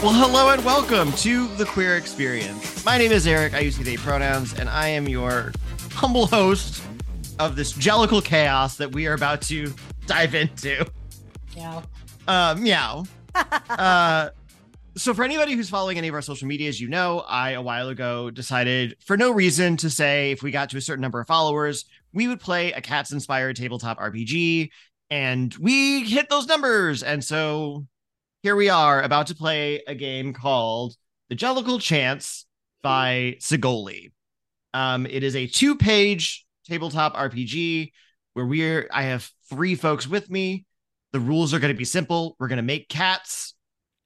Well, hello and welcome to the Queer Experience. My name is Eric. I use he, they pronouns, and I am your humble host of this jellicle chaos that we are about to dive into. Yeah. Uh, meow. uh, so, for anybody who's following any of our social medias, you know, I a while ago decided for no reason to say if we got to a certain number of followers, we would play a cats inspired tabletop RPG. And we hit those numbers. And so here we are about to play a game called The Jellicle Chance by Segoli. Um, it is a two page tabletop RPG where we're, I have three folks with me. The rules are going to be simple. We're going to make cats.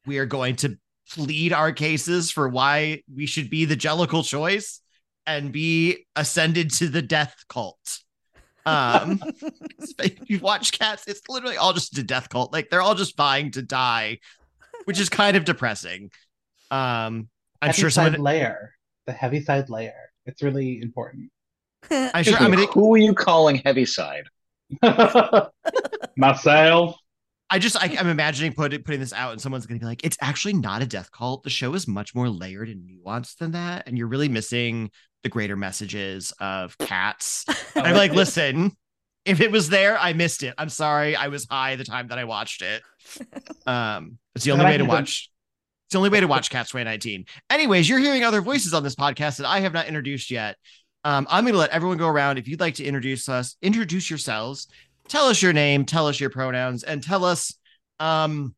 We are going to plead our cases for why we should be the Jellicle choice and be ascended to the death cult. Um, if you watch cats, it's literally all just a death cult. Like they're all just vying to die, which is kind of depressing. Um, I'm heavy sure side someone. layer. The Heaviside layer. It's really important. I'm sure. I mean, it- who are you calling heavy-side? Myself. I just I, I'm imagining put, putting this out, and someone's going to be like, "It's actually not a death cult. The show is much more layered and nuanced than that, and you're really missing the greater messages of cats." And I'm like, "Listen, if it was there, I missed it. I'm sorry. I was high the time that I watched it. Um, it's the only way to watch. It's the only way to watch Cats 2019. Anyways, you're hearing other voices on this podcast that I have not introduced yet. Um, I'm going to let everyone go around. If you'd like to introduce us, introduce yourselves, tell us your name, tell us your pronouns, and tell us um,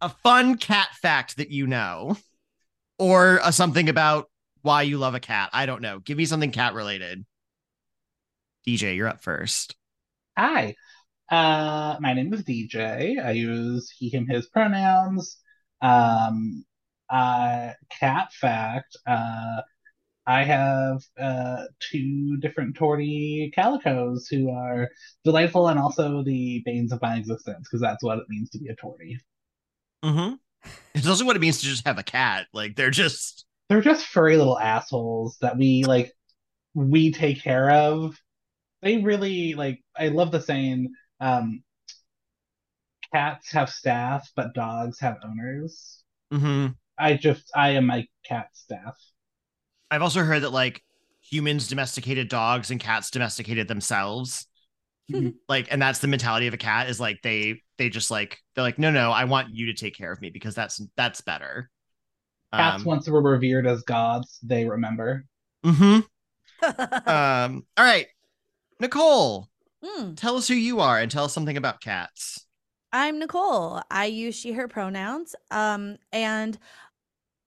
a fun cat fact that you know, or uh, something about why you love a cat. I don't know. Give me something cat related. DJ, you're up first. Hi. Uh, my name is DJ. I use he, him, his pronouns. Um, uh, cat fact. Uh, I have uh two different torty calicos who are delightful and also the banes of my existence because that's what it means to be a torty. Mm-hmm. It's also what it means to just have a cat. Like they're just They're just furry little assholes that we like we take care of. They really like I love the saying um cats have staff but dogs have owners. Mm-hmm. I just I am my cat staff. I've also heard that like humans domesticated dogs and cats domesticated themselves. Mhm. Like, and that's the mentality of a cat is like they they just like they're like, no, no, I want you to take care of me because that's that's better. Cats Um, once were revered as gods, they remember. Mm-hmm. Um, all right. Nicole, Mm, tell us who you are and tell us something about cats. I'm Nicole. I use she, her pronouns. Um, and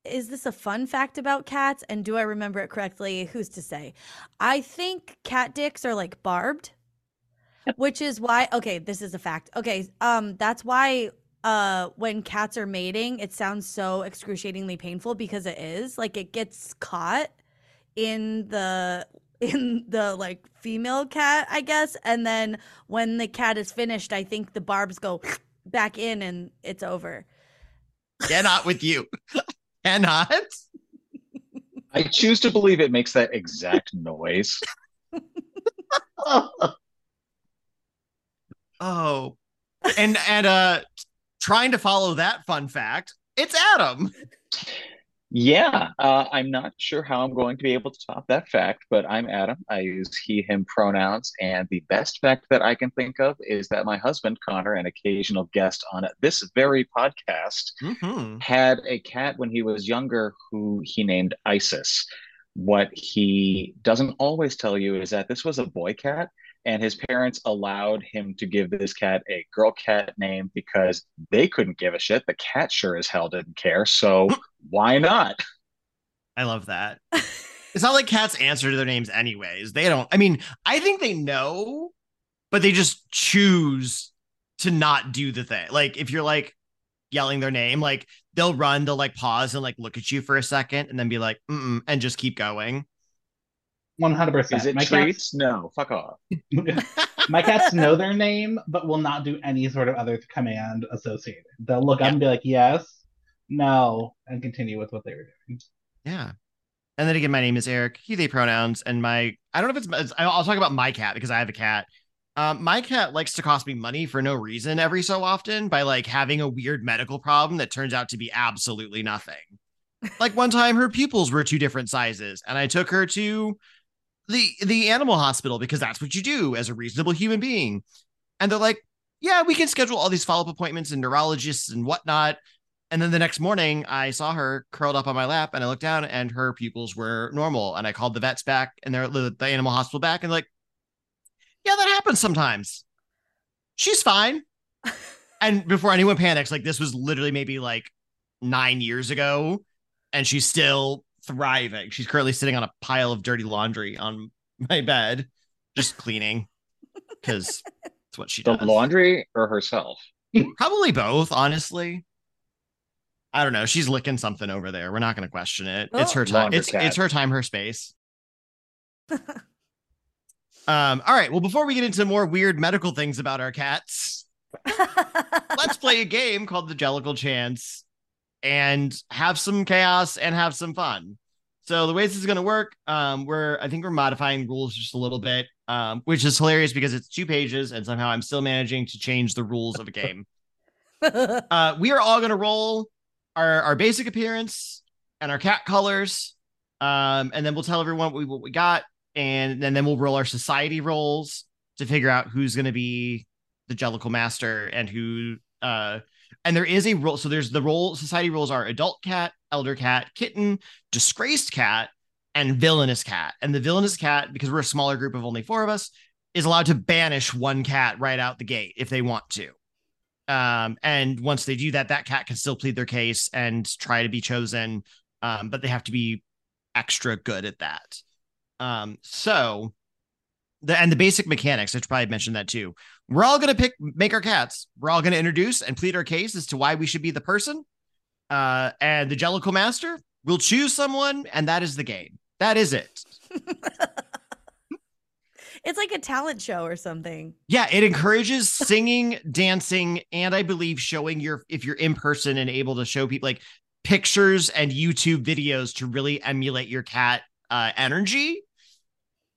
is this a fun fact about cats? And do I remember it correctly? Who's to say? I think cat dicks are like barbed, which is why. Okay, this is a fact. Okay, um, that's why. Uh, when cats are mating, it sounds so excruciatingly painful because it is like it gets caught in the in the like female cat, I guess. And then when the cat is finished, I think the barbs go back in and it's over. Cannot with you. Cannot. I choose to believe it makes that exact noise. Oh, and and uh, trying to follow that fun fact, it's Adam. Yeah, uh, I'm not sure how I'm going to be able to top that fact, but I'm Adam. I use he, him pronouns, and the best fact that I can think of is that my husband, Connor, an occasional guest on this very podcast, hmm had a cat when he was younger who he named Isis. What he doesn't always tell you is that this was a boy cat, and his parents allowed him to give this cat a girl cat name because they couldn't give a shit. The cat sure as hell didn't care, so why not? I love that. It's not like cats answer to their names anyways. They don't. I mean, I think they know, but they just choose to not do the thing. Like if you're like yelling their name, like they'll run, they'll like pause and like look at you for a second and then be like, Mm-mm, and just keep going. One hundred percent. Is it My treats? No, fuck off. my cats know their name, but will not do any sort of other command associated. They'll look up and be like, "Yes, no," and continue with what they were doing. Yeah. And then again, my name is Eric. He, they pronouns, and my I don't know if it's. it's I'll talk about my cat because I have a cat. Um, my cat likes to cost me money for no reason every so often by like having a weird medical problem that turns out to be absolutely nothing. like one time her pupils were two different sizes and I took her to the the animal hospital because that's what you do as a reasonable human being. And they're like, yeah, we can schedule all these follow-up appointments and neurologists and whatnot. And then the next morning, I saw her curled up on my lap, and I looked down, and her pupils were normal. And I called the vets back, and they're the, the animal hospital back, and like, yeah, that happens sometimes. She's fine. and before anyone panics, like this was literally maybe like nine years ago, and she's still thriving. She's currently sitting on a pile of dirty laundry on my bed, just cleaning because it's what she The does. laundry or herself? Probably both, honestly. I don't know. She's licking something over there. We're not going to question it. It's Oh. her time. Launder It's cat. it's her time, her space. um. All right. Well, before we get into more weird medical things about our cats, let's play a game called the Jellicle Chance and have some chaos and have some fun. So the way this is going to work, um, we're I think we're modifying rules just a little bit, um, which is hilarious because it's two pages and somehow I'm still managing to change the rules of a game. uh, we are all going to roll our our basic appearance and our cat colors, um, and then we'll tell everyone what we, what we got, and, and then we'll roll our society rolls to figure out who's going to be the Jellicle Master and who. Uh, and there is a role. So there's the role. Society roles are adult cat, elder cat, kitten, disgraced cat, and villainous cat. And the villainous cat, because we're a smaller group of only four of us, is allowed to banish one cat right out the gate if they want to. Um, and once they do that, that cat can still plead their case and try to be chosen. Um, but they have to be extra good at that. Um, so the and the basic mechanics, I should probably mention that too. We're all gonna pick make our cats. We're all gonna introduce and plead our case as to why we should be the person. Uh, and the Jellicle Master will choose someone, and that is the game. That is it. it's like a talent show or something. Yeah, it encourages singing, dancing, and I believe showing your if you're in person and able to show people like pictures and YouTube videos to really emulate your cat uh, energy,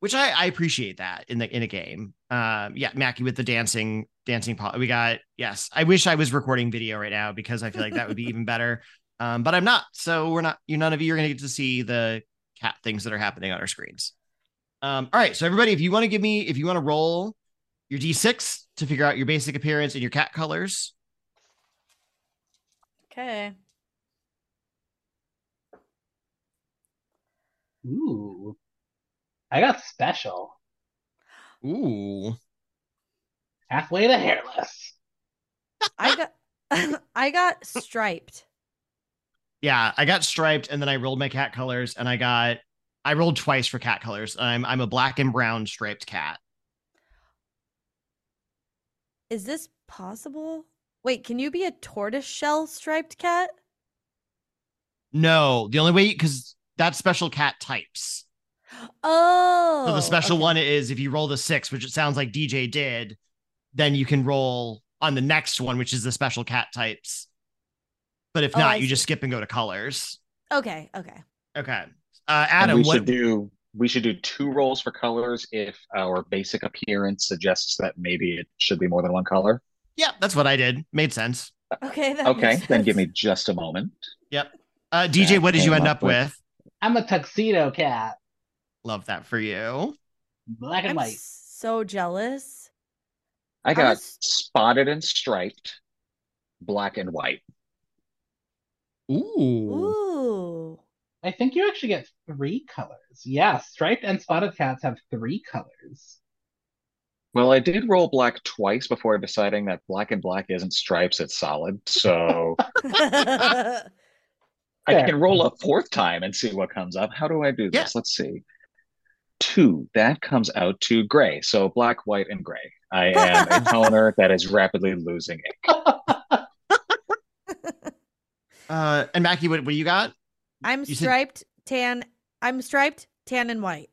which I, I appreciate that in the in a game. Um, yeah, Mackie with the dancing dancing pot. We got yes. I wish I was recording video right now because I feel like that would be even better. Um, but I'm not. So we're not. You none of you are going to get to see the cat things that are happening on our screens. Um, all right, so everybody, if you want to give me, if you want to roll your d6 to figure out your basic appearance and your cat colors. Okay. Ooh. I got special. Ooh, Halfway to hairless. I got I got striped. yeah, I got striped, and then I rolled my cat colors, and I got I rolled twice for cat colors. I'm I'm a black and brown striped cat. Is this possible? Wait, can you be a tortoise shell striped cat? No, the only way because that's special cat types. Oh. So the special okay. one is if you roll the six, which it sounds like DJ did, then you can roll on the next one, which is the special cat types. But if Oh, not, I you see. just skip and go to colors. Okay, okay. Okay. Uh, And Adam, we what? should do we should do two rolls for colors if our basic appearance suggests that maybe it should be more than one color. Yeah, that's what I did. Made sense. Okay, that Okay, makes then give me just a moment. Yep. Uh, DJ, That what did you end up up with- with? I'm a tuxedo cat. Love that for you. Black and I'm white. so jealous. I I'm got s- spotted and striped, black and white. Ooh. Ooh. I think you actually get three colors. Yeah, striped and spotted cats have three colors. Well, I did roll black twice before deciding that black and black isn't stripes, it's solid. So I can roll a fourth time and see what comes up. How do I do Yeah. this? Let's see. Two, that comes out to gray. So black, white, and gray. I am a toner that is rapidly losing ink. Uh, and Mackie, what, what you got? I'm You said- striped, tan. I'm striped, tan, and white.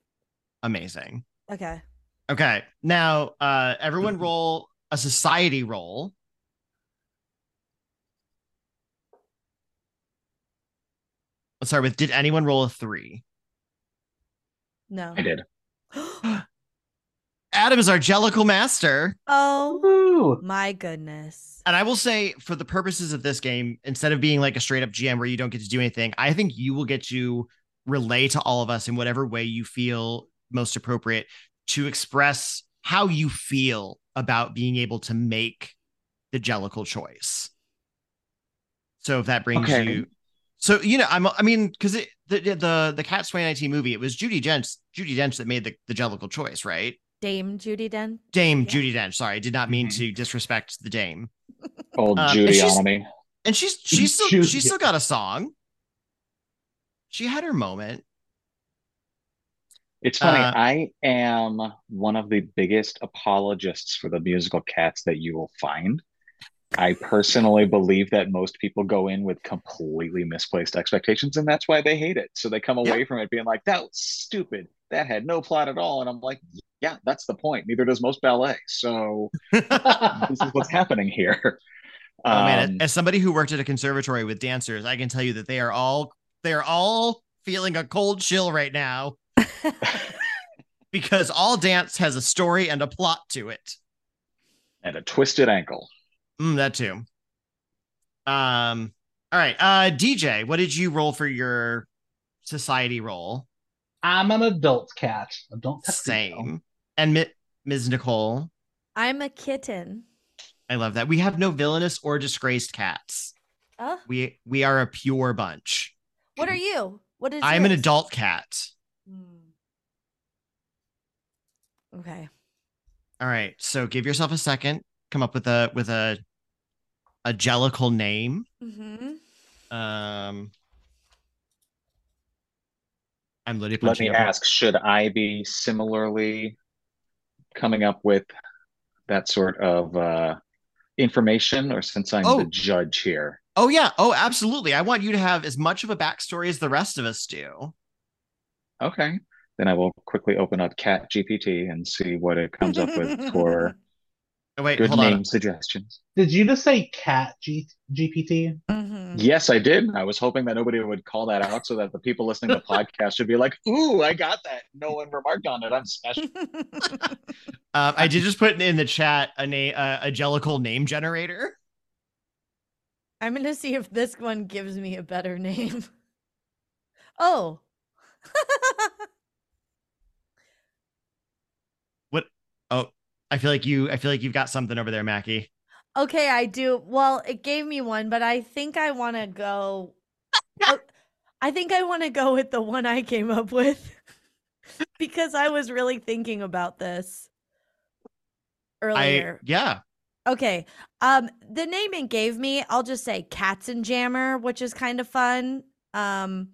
Amazing. Okay. Okay. Now, uh, everyone roll a society roll. Let's start with Did anyone roll a three? No. I did. Adam is our Jellicle master. Oh Woo! my goodness. And I will say, for the purposes of this game, instead of being like a straight up GM where you don't get to do anything, I think you will get to relay to all of us in whatever way you feel most appropriate to express how you feel about being able to make the Jellicle choice. So if that brings Okay. you, so you know, I'm, I mean, because the the the Cats 2019 movie, it was Judi Dench, Judi Dench that made the the Jellicle choice, right? Dame Judy Den. Dame Yeah. Judi Dench. Sorry, I did not mean Mhm. to disrespect the Dame. Old Um, Judy she's- on me. And she's she's still Judy. she's still got a song. She had her moment. It's funny. Uh, I am one of the biggest apologists for the musical Cats that you will find. I personally believe that most people go in with completely misplaced expectations, and that's why they hate it. So they come away from it being like, "That was stupid. That had no plot at all." And I'm like, "Yeah, that's the point. Neither does most ballet. So this is what's happening here." Oh man, Um, as somebody who worked at a conservatory with dancers, I can tell you that they are all they are all feeling a cold chill right now because all dance has a story and a plot to it. and a twisted ankle. Mm, that too. Um. All right, uh, DJ, what did you roll for your society roll? I'm an adult cat. Adult tuxedo. Same. And Mi- Ms. Nicole, I'm a kitten. I love that we have no villainous or disgraced cats. Oh, We we are a pure bunch. what are you? What is I'm an adult cat. Hmm. Okay. All right. So give yourself a second. Come up with a with a a jellicle name. Mm-hmm. Um I'm literally Let me up- ask, should I be similarly coming up with that sort of uh, information, or since I'm Oh. the judge here? Oh yeah. Oh, absolutely. I want you to have as much of a backstory as the rest of us do. Okay. Then I will quickly open up Cat GPT and see what it comes up with for Oh, wait, good hold name Mm. suggestions. Did you just say cat G- GPT? Mm-hmm. Yes, I did. I was hoping that nobody would call that out so that the people listening to the podcast should be like, ooh, I got that. No one remarked on it. I'm special. Um, I did just put in the chat a name uh, a jellicle name generator. I'm gonna see if this one gives me a better name. Oh. Oh, I feel like you I feel like you've got something over there, Mackie. okay, I do. Well, it gave me one, but I think I want to go. Oh, I think I want to go with the one I came up with because I was really thinking about this I earlier. yeah. Okay. Um the name it gave me, I'll just say Katzenjammer, which is kind of fun. Um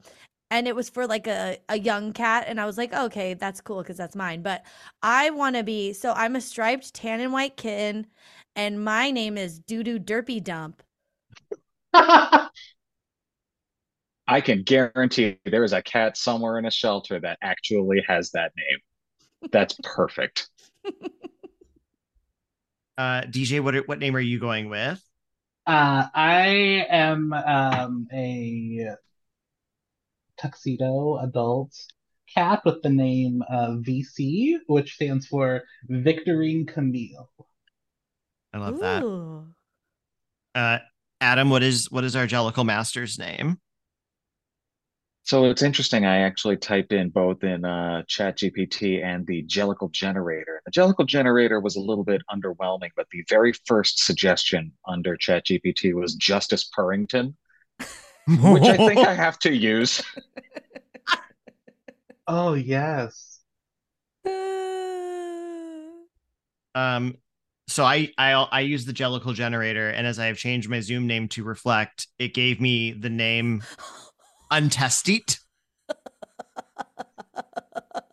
and it was for like a, a young cat and I was like, "Okay, that's cool cuz that's mine." But I want to be so I'm a striped tan and white kitten and my name is Doodoo Derpy Dump. I can guarantee there is a cat somewhere in a shelter that actually has that name. That's perfect. Uh DJ, what what name are you going with? Uh, I am um, a tuxedo adult cat with the name uh, VC, which stands for Victorine Camille. I love that. Uh Adam, what is what is our jellicle master's name? So it's interesting. I actually typed in both in uh, ChatGPT and the Jellicle generator. The Jellicle generator was a little bit underwhelming, but the very first suggestion under ChatGPT was Justice Purrington, which I think I have to use. Oh, yes. Um, so I I I use the Jellicle generator, and as I have changed my Zoom name to reflect, it gave me the name Untestit.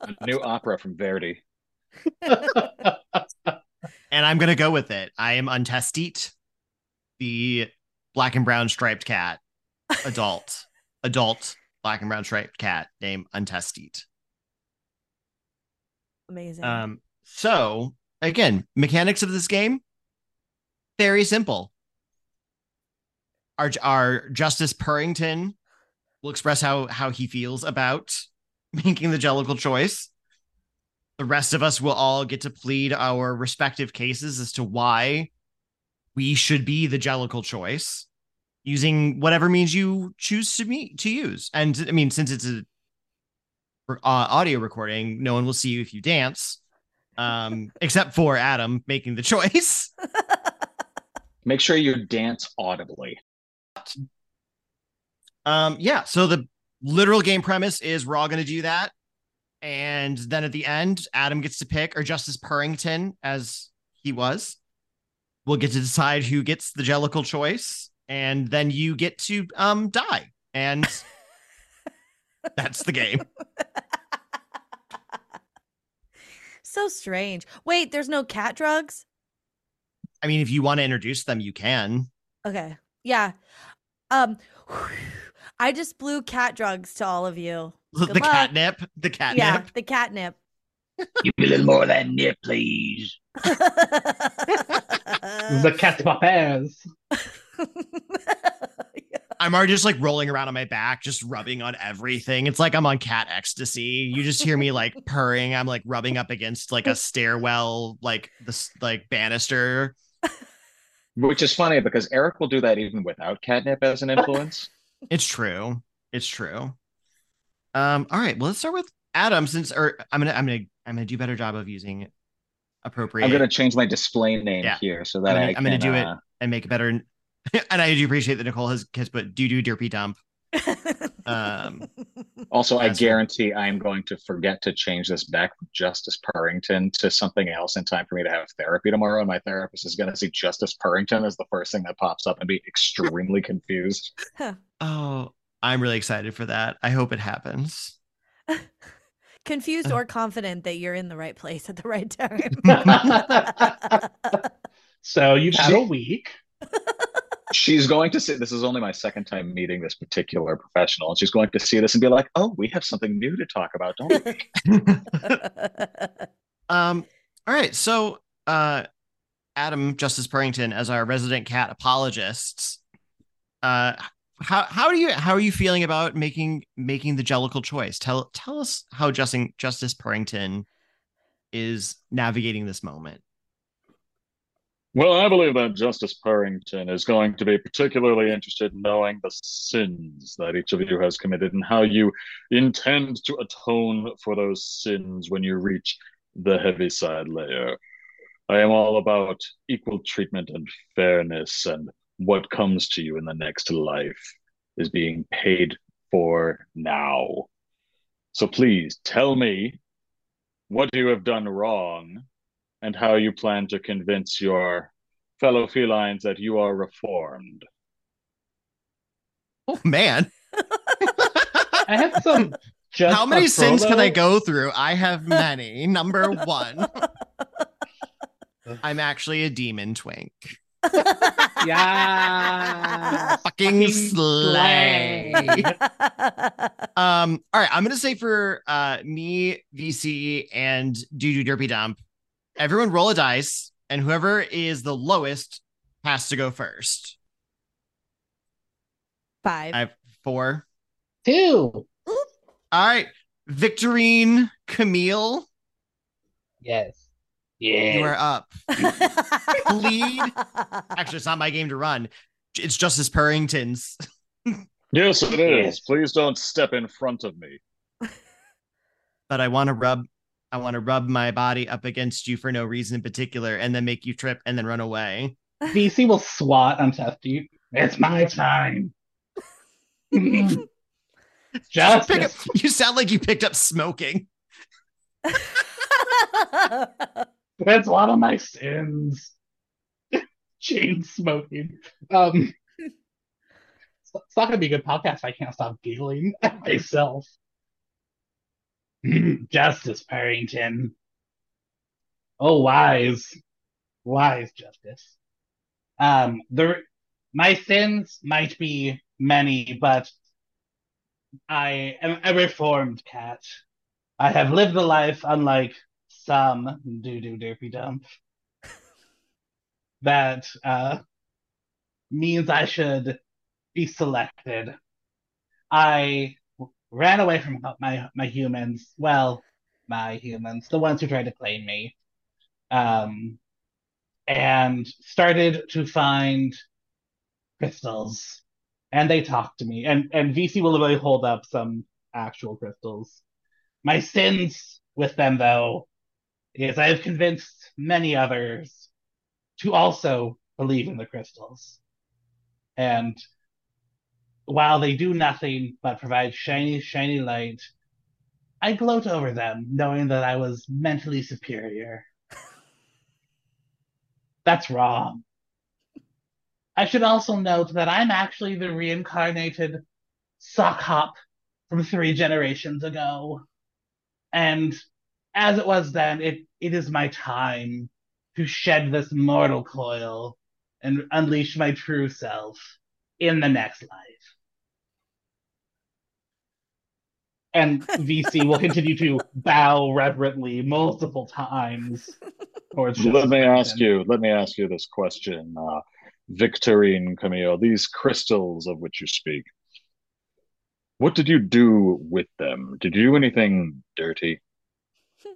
A new opera from Verdi. and I'm gonna go with it. I am Untestit, the black and brown striped cat, adult, adult black and brown striped cat named Untestit. Amazing. Um, so again, mechanics of this game very simple. Our our Justice Purrington will express how how he feels about making the Jellicle choice. the rest of us will all get to plead our respective cases as to why we should be the Jellicle choice using whatever means you choose to meet to use. And I mean, since it's a uh, audio recording, no one will see you if you dance, um, except for Adam making the choice. Make sure you dance audibly. Um, yeah. So the literal game premise is we're all going to do that, and then at the end, Adam gets to pick, or Justice Purrington, as he was, will get to decide who gets the Jellicle choice, and then you get to um die, and that's the game. so strange. Wait, there's no cat drugs? I mean, if you want to introduce them, you can. Okay. Yeah. Um I just blew cat drugs to all of you. Good the luck. catnip. The catnip. Yeah, the catnip. Give me a little more of that nip, please. the cat poppers. I'm already just like rolling around on my back, just rubbing on everything. It's like I'm on cat ecstasy. You just hear me like purring. I'm like rubbing up against like a stairwell, like this like banister. Which is funny because Eric will do that even without catnip as an influence. it's true. It's true. Um, all right. Well, let's start with Adam since or I'm gonna I'm gonna I'm gonna do a better job of using appropriate. I'm gonna change my display name yeah. here so that I'm gonna, I am gonna do uh... it and make a better. and I do appreciate that Nicole has has put doo doo derpy dump. um, also, I guarantee I'm going to forget to change this back from Justice Purrington to something else in time for me to have therapy tomorrow. And my therapist is going to see Justice Purrington as the first thing that pops up and be extremely confused. Oh, I'm really excited for that. I hope it happens. Confused or confident that you're in the right place at the right time. so you've had a week. She's going to see this is only my second time meeting this particular professional and she's going to see this and be like oh we have something new to talk about don't we? Um all right so uh adam justice purrington as our resident cat apologists uh how how do you how are you feeling about making making the jellicle choice? Tell tell us how justin justice purrington is navigating this moment well, I believe that Justice Purrington is going to be particularly interested in knowing the sins that each of you has committed and how you intend to atone for those sins when you reach the Heaviside layer. I am all about equal treatment and fairness, and what comes to you in the next life is being paid for now. So please tell me what you have done wrong and how you plan to convince your fellow felines that you are reformed. Oh man. I have some How many sins can I go through? I have many. Number one. I'm actually a demon twink. yeah. Fucking slay. um, all right. I'm gonna say for uh me, VC, and Doo Doo Derpy Dump, everyone roll a dice, and whoever is the lowest has to go first. Five. I have four. Two. All right. Victorine Camille. Yes. Yeah. You are up. Lead. Actually, it's not my game to run. It's Justice Purrington's. yes, it is. Yes. Please don't step in front of me. But I want to rub I want to rub my body up against you for no reason in particular and then make you trip and then run away. VC will swat on you. It's my time. Just up, you sound like you picked up smoking. That's one of my sins. Chain smoking. Um, it's not gonna be a good podcast. I can't stop giggling at myself. Justice Purrington. Oh, wise, wise justice. Um, the my sins might be many, but I am a reformed cat. I have lived a life unlike some doo doo derpy dump. that uh, means I should be selected. I ran away from my my humans. Well, my humans, the ones who tried to claim me, um, and started to find crystals. And they talked to me, and and VC will literally hold up some actual crystals. My sins with them, though, is I have convinced many others to also believe in the crystals. And while they do nothing but provide shiny, shiny light, I gloat over them, knowing that I was mentally superior. That's wrong. I should also note that I'm actually the reincarnated sock hop from three generations ago. And as it was then, it, it is my time to shed this mortal coil and unleash my true self in the next life. And VC will continue to bow reverently multiple times towards. Let me ask you. Let me ask you this question, uh, Victorine Camille. These crystals of which you speak. What did you do with them? Did you do anything dirty?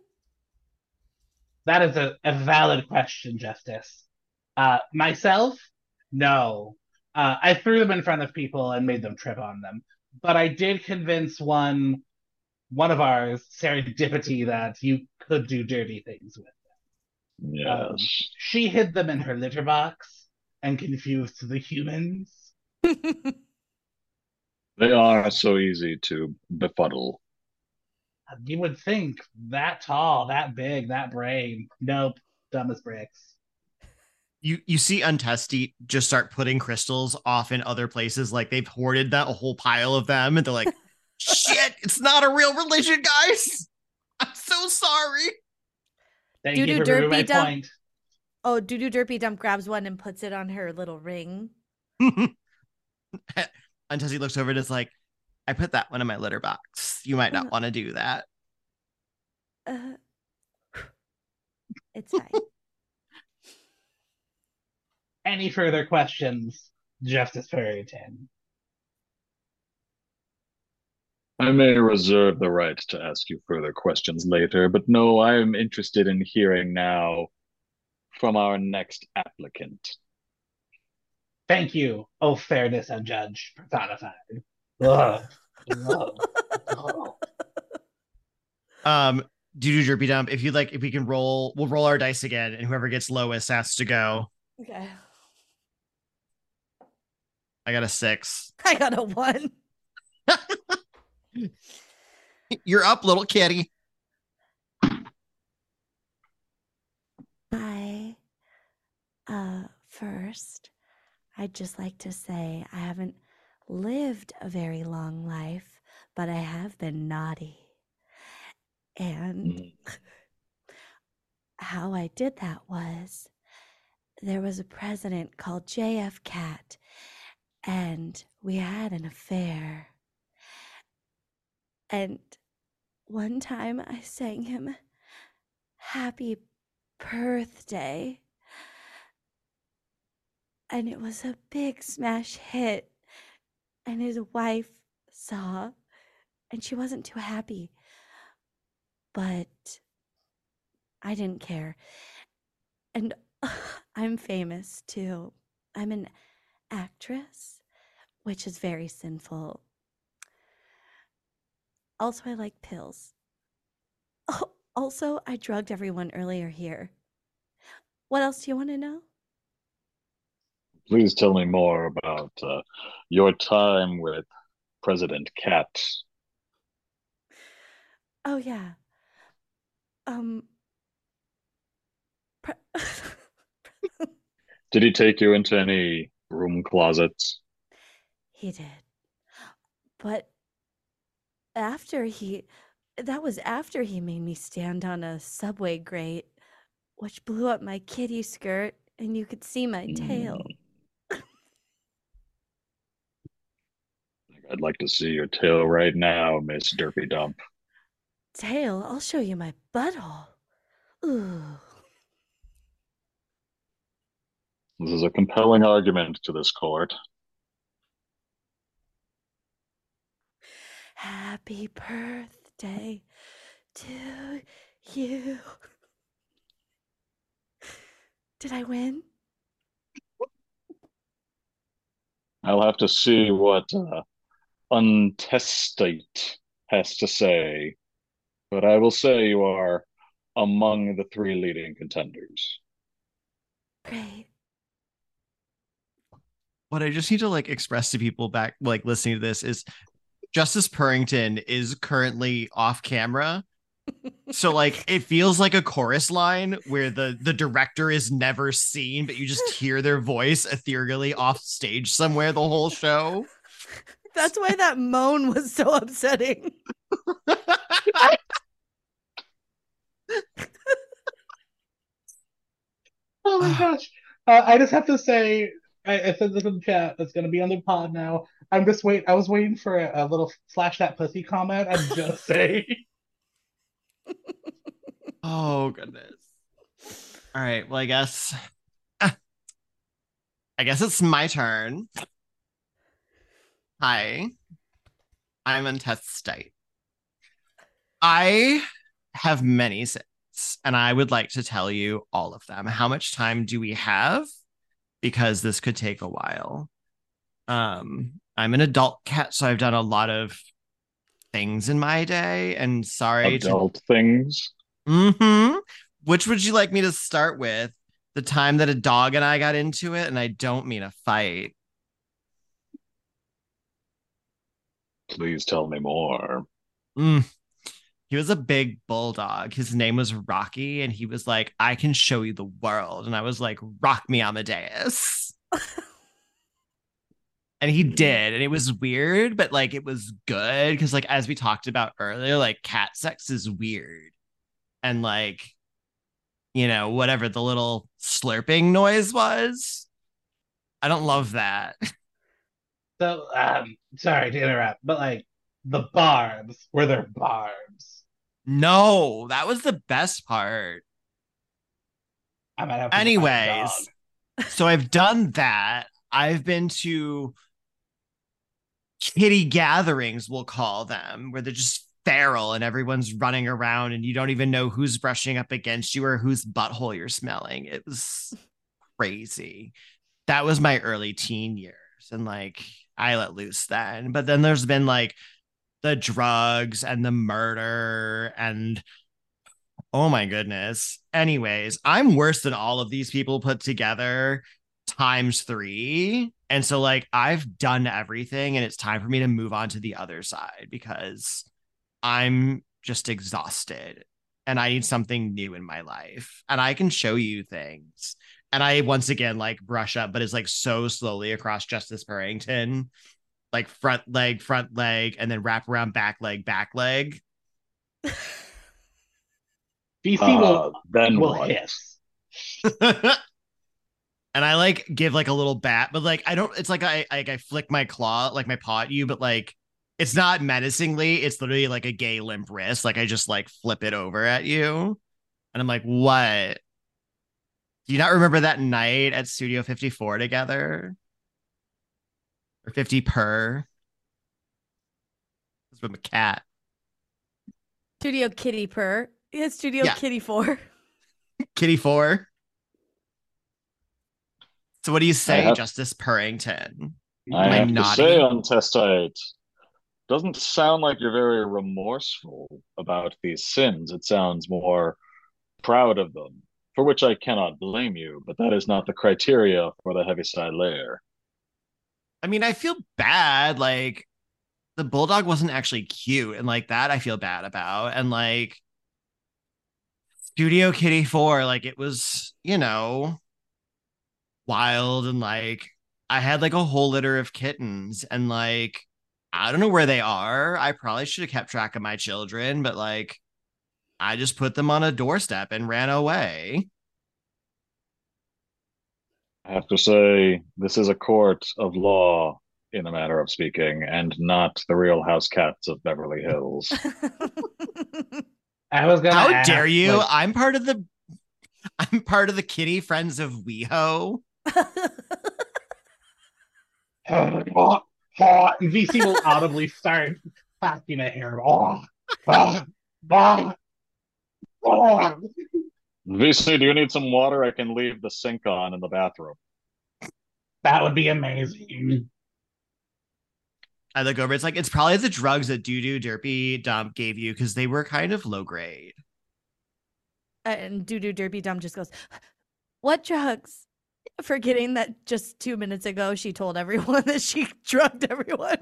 That is a, a valid question, Justice. Uh, myself, no. Uh, I threw them in front of people and made them trip on them. But I did convince one one of ours, Serendipity, that you could do dirty things with them. Yes. Um, she hid them in her litter box and confused the humans. They are so easy to befuddle. You would think that tall, that big, that brain. Nope, dumb as bricks. You you see Untesty just start putting crystals off in other places, like they've hoarded that a whole pile of them, and they're like, "Shit, it's not a real religion, guys. I'm so sorry." Thank Doo-doo you for proving my derpy dump. point. oh, Doodoo Derpy Dump grabs one and puts it on her little ring. Untesty looks over and is like, "I put that one in my litter box. You might not Uh. want to do that." Uh, it's fine. Any further questions, Justice Purrington? I may reserve the right to ask you further questions later, but no, I am interested in hearing now from our next applicant. Thank you, oh fairness and judge personified. Ugh. Ugh. Ugh. Um, do do derpy dump. If you'd like, if we can roll, we'll roll our dice again, and whoever gets lowest has to go. Okay. I got a six. I got a one. You're up, little kitty. Hi. Uh, first, I'd just like to say I haven't lived a very long life, but I have been naughty. And how I did that was there was a president called JF Cat, and we had an affair. And one time I sang him happy birthday. And it was a big smash hit. And his wife saw, and she wasn't too happy. But I didn't care. And I'm famous too. I'm an actress, which is very sinful. Also, I like pills. Oh, also, I drugged everyone earlier here. What else do you want to know? Please tell me more about uh, your time with President Cat. Oh yeah. Um. pre- Did he take you into any room closets? he did. But after he that was after he made me stand on a subway grate which blew up my kitty skirt and you could see my tail. Mm. I'd like to see your tail right now, Miss Derpy Dump. Tail, I'll show you my butthole. Ooh. This is a compelling argument to this court. Happy birthday to you. Did I win? I'll have to see what uh, untestate has to say, but I will say you are among the three leading contenders. Great. what I just need to like express to people back like listening to this is Justice Purrington is currently off camera. So like it feels like a chorus line where the the director is never seen, but you just hear their voice ethereally off stage somewhere the whole show. That's why that moan was so upsetting. Oh my gosh. Uh, I just have to say, I, I said this in the chat. It's gonna be on the pod now. I'm just wait. I was waiting for a, a little flash that pussy comment. I'm just saying. Oh goodness. All right, well I guess I guess it's my turn. Hi. I'm Untestate. I have many sins, and I would like to tell you all of them. How much time do we have? Because this could take a while. Um, I'm an adult cat, so I've done a lot of things in my day, and sorry to Adult things. Mm-hmm. Which would you like me to start with? The time that a dog and I got into it, and I don't mean a fight. Please tell me more. Mm. He was a big bulldog. His name was Rocky, and he was like, I can show you the world. And I was like, Rock me, Amadeus. and he did. And it was weird, but like it was good because, like, as we talked about earlier, like cat sex is weird. And like, you know, whatever the little slurping noise was, I don't love that. So, um, sorry to interrupt, but like the barbs were their barbs. No, that was the best part. I might have to find a Anyways, so I've done that. I've been to kitty gatherings, we'll call them, where they're just feral and everyone's running around and you don't even know who's brushing up against you or whose butthole you're smelling. It was crazy. That was my early teen years. And like, I let loose then. But then there's been like the drugs and the murder and oh my goodness. Anyways, I'm worse than all of these people put together times three. And so, like, I've done everything, and it's time for me to move on to the other side because I'm just exhausted and I need something new in my life. And I can show you things. And I once again like brush up, but it's like so slowly across Justice Purrington, like front leg, front leg, and then wrap around back leg, back leg. VC Uh, will then will what? hiss. and I like give like a little bat, but like I don't. It's like I like I flick my claw, like my paw at you, but like it's not menacingly. It's literally like a gay limp wrist. Like I just like flip it over at you, and I'm like, what? Do you not remember that night at Studio 54 together? Or 50 per? It's with a cat. Studio Kitty Purr. Yeah, Studio Yeah. Kitty 4. Kitty 4. So what do you say, have- Justice Purrington? I Am I have to naughty? say, untestate, doesn't sound like you're very remorseful about these sins. It sounds more proud of them, for which I cannot blame you, but that is not the criteria for the Heaviside layer. I mean, I feel bad. Like the bulldog wasn't actually cute, and like that, I feel bad about. And like Studio Kitty Four, like it was, you know, wild and like I had like a whole litter of kittens, and like I don't know where they are. I probably should have kept track of my children, but like I just put them on a doorstep and ran away. I have to say, this is a court of law, in a matter of speaking, and not the Real House Cats of Beverly Hills. I was gonna. How ask, dare you? like, I'm part of the I'm part of the kitty friends of WeHo. oh, oh, and VC will audibly start clapping at her. Oh, oh, oh. VC, do you need some water? I can leave the sink on in the bathroom. That would be amazing. I look over. It's like it's probably the drugs that Doo Doo Derpy Dump gave you because they were kind of low grade. Uh, and Doo Doo Derpy Dump just goes, What drugs? Forgetting that just two minutes ago she told everyone that she drugged everyone.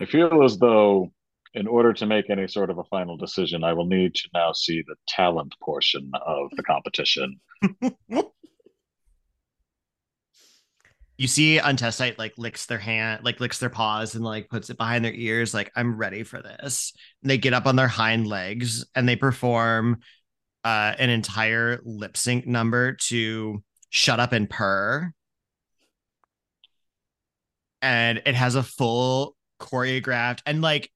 I feel as though, in order to make any sort of a final decision, I will need to now see the talent portion of the competition. you see Untestite like licks their hand, like licks their paws and like puts it behind their ears, like, I'm ready for this. And they get up on their hind legs and they perform uh, an entire lip sync number to Shut Up and Purr. And it has a full choreographed and like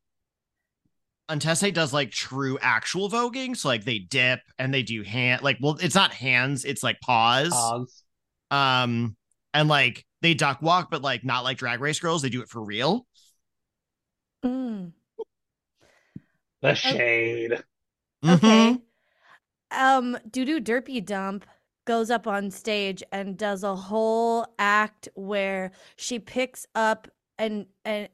Untestate does like true actual voguing. So like they dip and they do hand like well, it's not hands, it's like paws. Pause. Um and like they duck walk, but like not like drag race girls. They do it for real. Mm, The shade. okay. Um, Doo Doo Derpy Dump goes up on stage and does a whole act where she picks up and and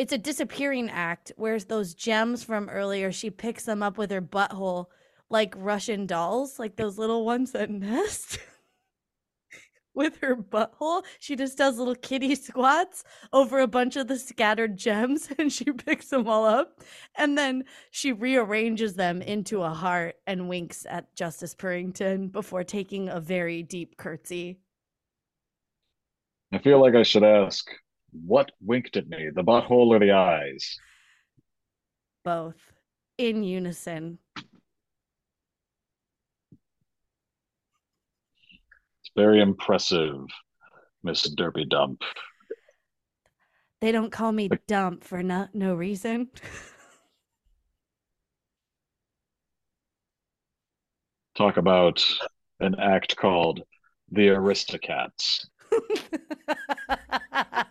it's a disappearing act where those gems from earlier she picks them up with her butthole like Russian dolls, like those little ones that nest. with her butthole. She just does little kitty squats over a bunch of the scattered gems and she picks them all up. And then she rearranges them into a heart and winks at Justice Purrington before taking a very deep curtsy. I feel like I should ask, what winked at me, the butthole or the eyes? Both in unison. It's very impressive, Miss Derpy Dump. They don't call me dump for no, no reason. Talk about an act called The Aristocats.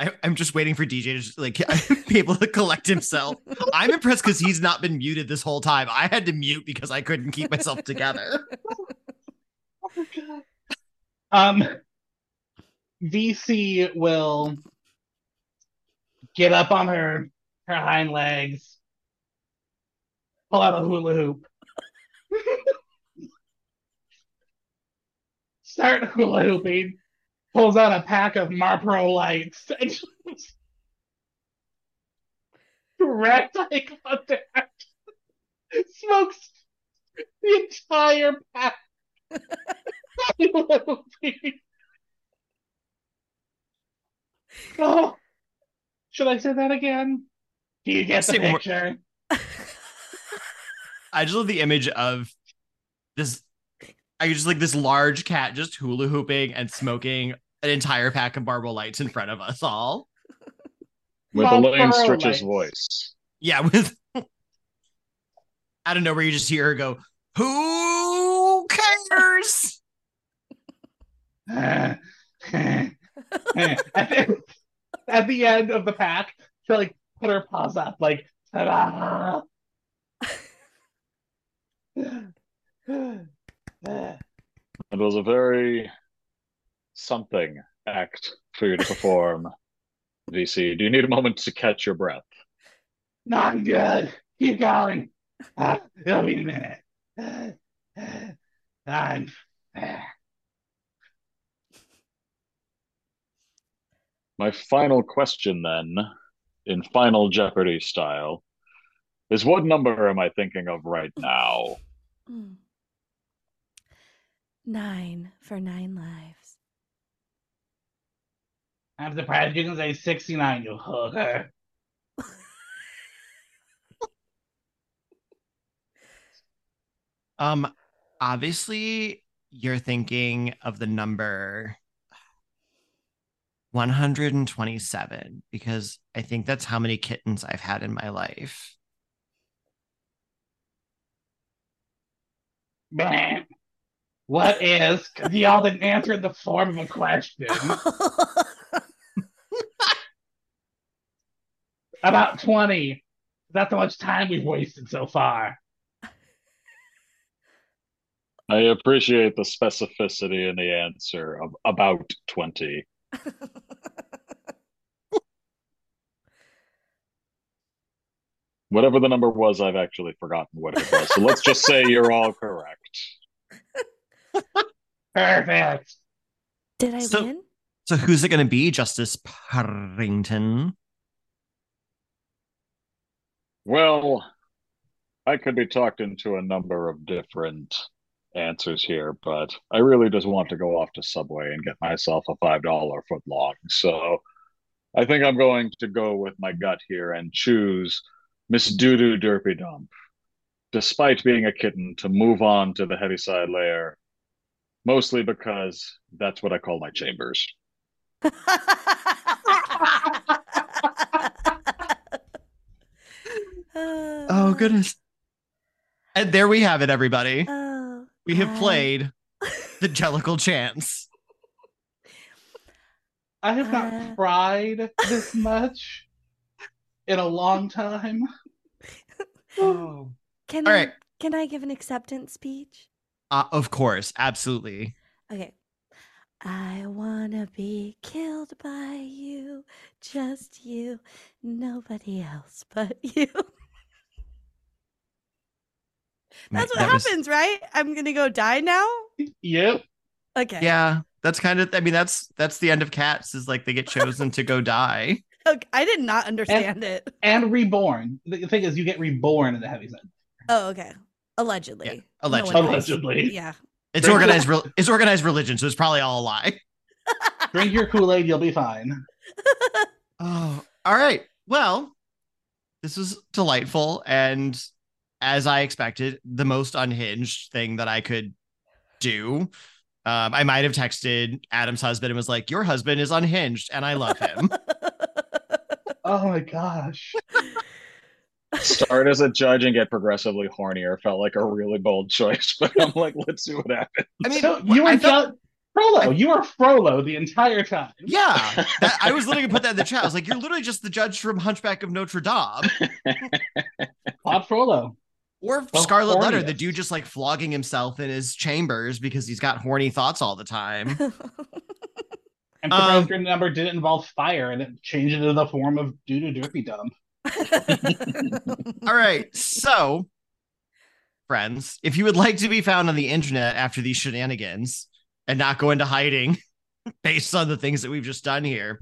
I, I'm just waiting for DJ to just, like be able to collect himself. I'm impressed because he's not been muted this whole time. I had to mute because I couldn't keep myself together. Oh god. Um, VC will get up on her her hind legs, pull out a hula hoop, start hula hooping, pulls out a pack of Marlboro lights, and just direct eye contact, smokes the entire pack. Oh, should I say that again? Do you get the Say one more- picture? I just love the image of this. I just like this large cat just hula hooping and smoking an entire pack of Marlboro Lights in front of us all. With Marlboro Elaine Stritch's lights. voice. Yeah, with I don't know where you just hear her go, Who cares? at, the, at the end of the pack, she like put her paws up, like ta-da! It was a very something act for you to perform, VC. Do you need a moment to catch your breath? Not good. Keep going. Ah, it'll be a minute. I'm. My final question, then, in Final Jeopardy style, is what number am I thinking of right now? Mm. Nine for nine lives. I'm surprised you can say 69, you hooker. Um, obviously, you're thinking of the number 127 because I think that's how many kittens I've had in my life. What is? Because y'all didn't answer in the form of a question. About 20. That's how much time we've wasted so far. I appreciate the specificity in the answer of about 20. Whatever the number was, I've actually forgotten what it was. So let's just say you're all correct. Perfect. Did I So- win? So who's it going to be, Justice Purrington? Well, I could be talked into a number of different answers here, but I really just want to go off to Subway and get myself a $5 foot long. So I think I'm going to go with my gut here and choose Miss Doodoo Derpy Dump, despite being a kitten, to move on to the Heaviside layer, mostly because that's what I call my chambers. Oh, goodness. And there we have it, everybody. Oh, We have God. played the Jellicle Chance. I have Uh. not cried this much in a long time. Oh. Can All I right. can I give an acceptance speech? Uh, of course, absolutely. Okay. I wanna be killed by you, just you, nobody else but you. That's what That was- happens, right? I'm gonna go die now. Yep. Okay. Yeah, that's kind of. I mean, that's that's the end of Cats. Is like they get chosen to go die. Okay, I did not understand it. And reborn. The thing is, you get reborn in the Heaviside. Oh, okay. Allegedly. Yeah, allegedly. knows. Allegedly. Yeah. It's Drink- organized. Re- it's organized religion, so it's probably all a lie. Drink your Kool Aid, you'll be fine. Oh, all right. Well, this was delightful, and as I expected, the most unhinged thing that I could do. Um, I might have texted Adam's husband and was like, "Your husband is unhinged, and I love him." Oh my gosh. Start as a judge and get progressively hornier felt like a really bold choice, but I'm like, let's see what happens. I mean, so you were I felt- Frollo. You were Frollo the entire time. yeah, that, I was literally gonna put that in the chat. I was like, "You're literally just the judge from Hunchback of Notre Dame." Pop Frollo. Or Well, Scarlet Letter, the dude just like flogging himself in his chambers because he's got horny thoughts all the time. I'm Um, surprised number didn't involve fire and it changed into the form of doo doo derpy dump. All right. So, friends, if you would like to be found on the internet after these shenanigans and not go into hiding based on the things that we've just done here,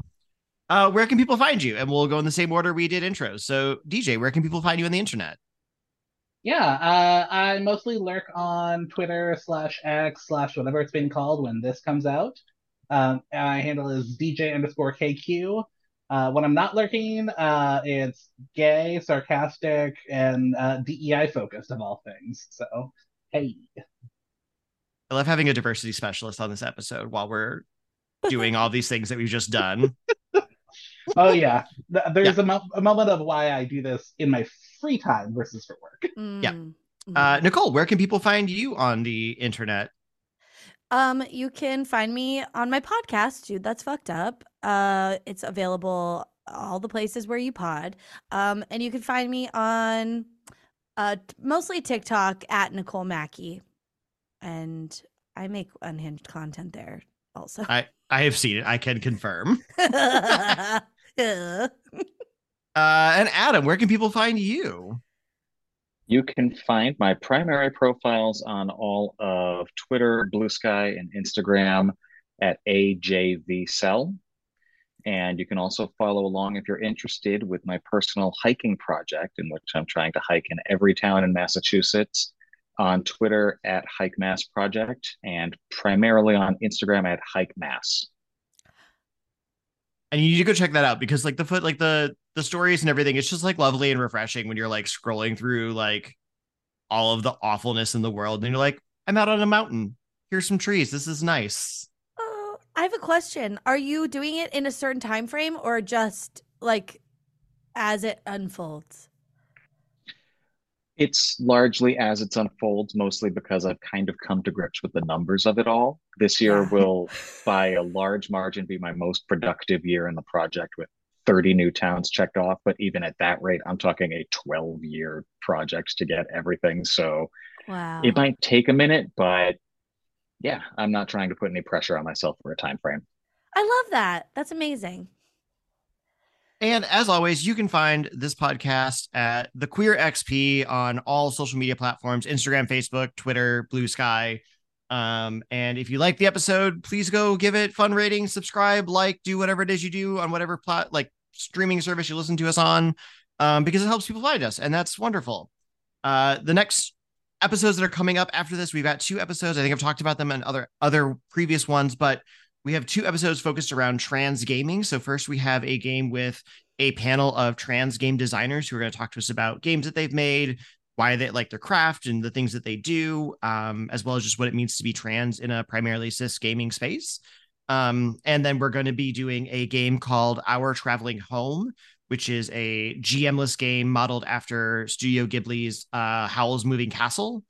uh, where can people find you? And we'll go in the same order we did intros. So, DJ, where can people find you on the internet? Yeah, uh, I mostly lurk on Twitter slash X slash whatever it's being called when this comes out. Um, my handle is DJ underscore KQ. Uh, when I'm not lurking, uh, it's gay, sarcastic, and uh, DEI focused of all things. So, hey. I love having a diversity specialist on this episode while we're doing all these things that we've just done. Oh, yeah. Th- There's a, mo- a moment of why I do this in my free time versus for work. Yeah. Mm, Uh, mm. Nicole, where can people find you on the internet? Um, you can find me on my podcast, dude. That's fucked up. Uh, it's available all the places where you pod. Um, and you can find me on uh mostly TikTok at Nicole Mackey, and I make unhinged content there also. I I have seen it. I can confirm. Uh, and Adam, where can people find you? You can find my primary profiles on all of Twitter, Blue Sky, and Instagram at AJVCell. And you can also follow along if you're interested with my personal hiking project, in which I'm trying to hike in every town in Massachusetts on Twitter at Hike Mass Project and primarily on Instagram at Hike Mass. And you need to go check that out because like the foot, like the the stories and everything, it's just like lovely and refreshing when you're like scrolling through like all of the awfulness in the world, and you're like, I'm out on a mountain. Here's some trees. This is nice. Oh, I have a question. Are you doing it in a certain time frame or just like as it unfolds? It's largely as it unfolds, mostly because I've kind of come to grips with the numbers of it all. This year will, by a large margin, be my most productive year in the project with 30 new towns checked off. But even at that rate, I'm talking a 12 year project to get everything. So Wow. it might take a minute, but yeah, I'm not trying to put any pressure on myself for a time frame. I love that. That's amazing. And as always, you can find this podcast at the Queer XP on all social media platforms Instagram, Facebook, Twitter, Blue Sky. Um, and if you like the episode, please go give it fun rating, subscribe, like, do whatever it is you do on whatever plot like streaming service you listen to us on, um, because it helps people find us, and that's wonderful. Uh, the next episodes that are coming up after this, we've got two episodes. I think I've talked about them and other other previous ones, but we have two episodes focused around trans gaming. So first, we have a game with a panel of trans game designers who are going to talk to us about games that they've made, why they like their craft, and the things that they do, um, as well as just what it means to be trans in a primarily cis gaming space. Um, and then we're going to be doing a game called Our Traveling Home, which is a GMless game modeled after Studio Ghibli's uh, Howl's Moving Castle.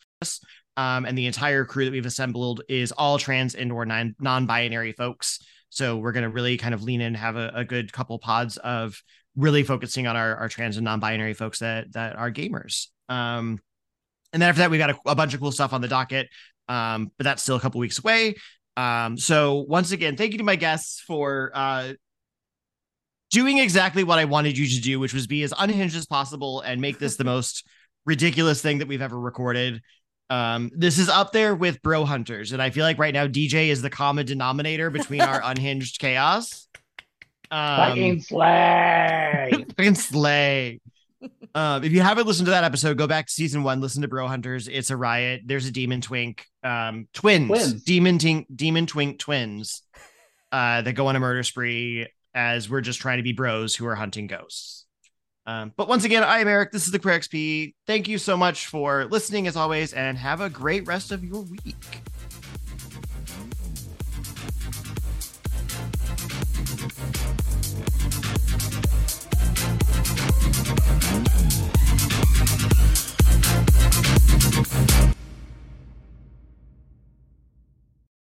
Um, and the entire crew that we've assembled is all trans and or non non-binary folks. So we're going to really kind of lean in, and have a, a good couple pods of really focusing on our, our trans and non-binary folks that that are gamers. Um, and then after that, we've got a, a bunch of cool stuff on the docket. Um, but that's still a couple weeks away. Um, so once again, thank you to my guests for uh doing exactly what I wanted you to do, which was be as unhinged as possible and make this the most ridiculous thing that we've ever recorded. Um, this is up there with Bro Hunters, and I feel like right now DJ is the common denominator between our unhinged chaos. Um, Fucking slay. fucking slay. Um, if you haven't listened to that episode, go back to season one, listen to Bro Hunters. It's a riot. There's a demon twink, um, twins, Twins. demon tink, demon twink twins, uh, that go on a murder spree as we're just trying to be bros who are hunting ghosts. Um, but once again, I am Eric. This is the Queer XP. Thank you so much for listening as always, and have a great rest of your week.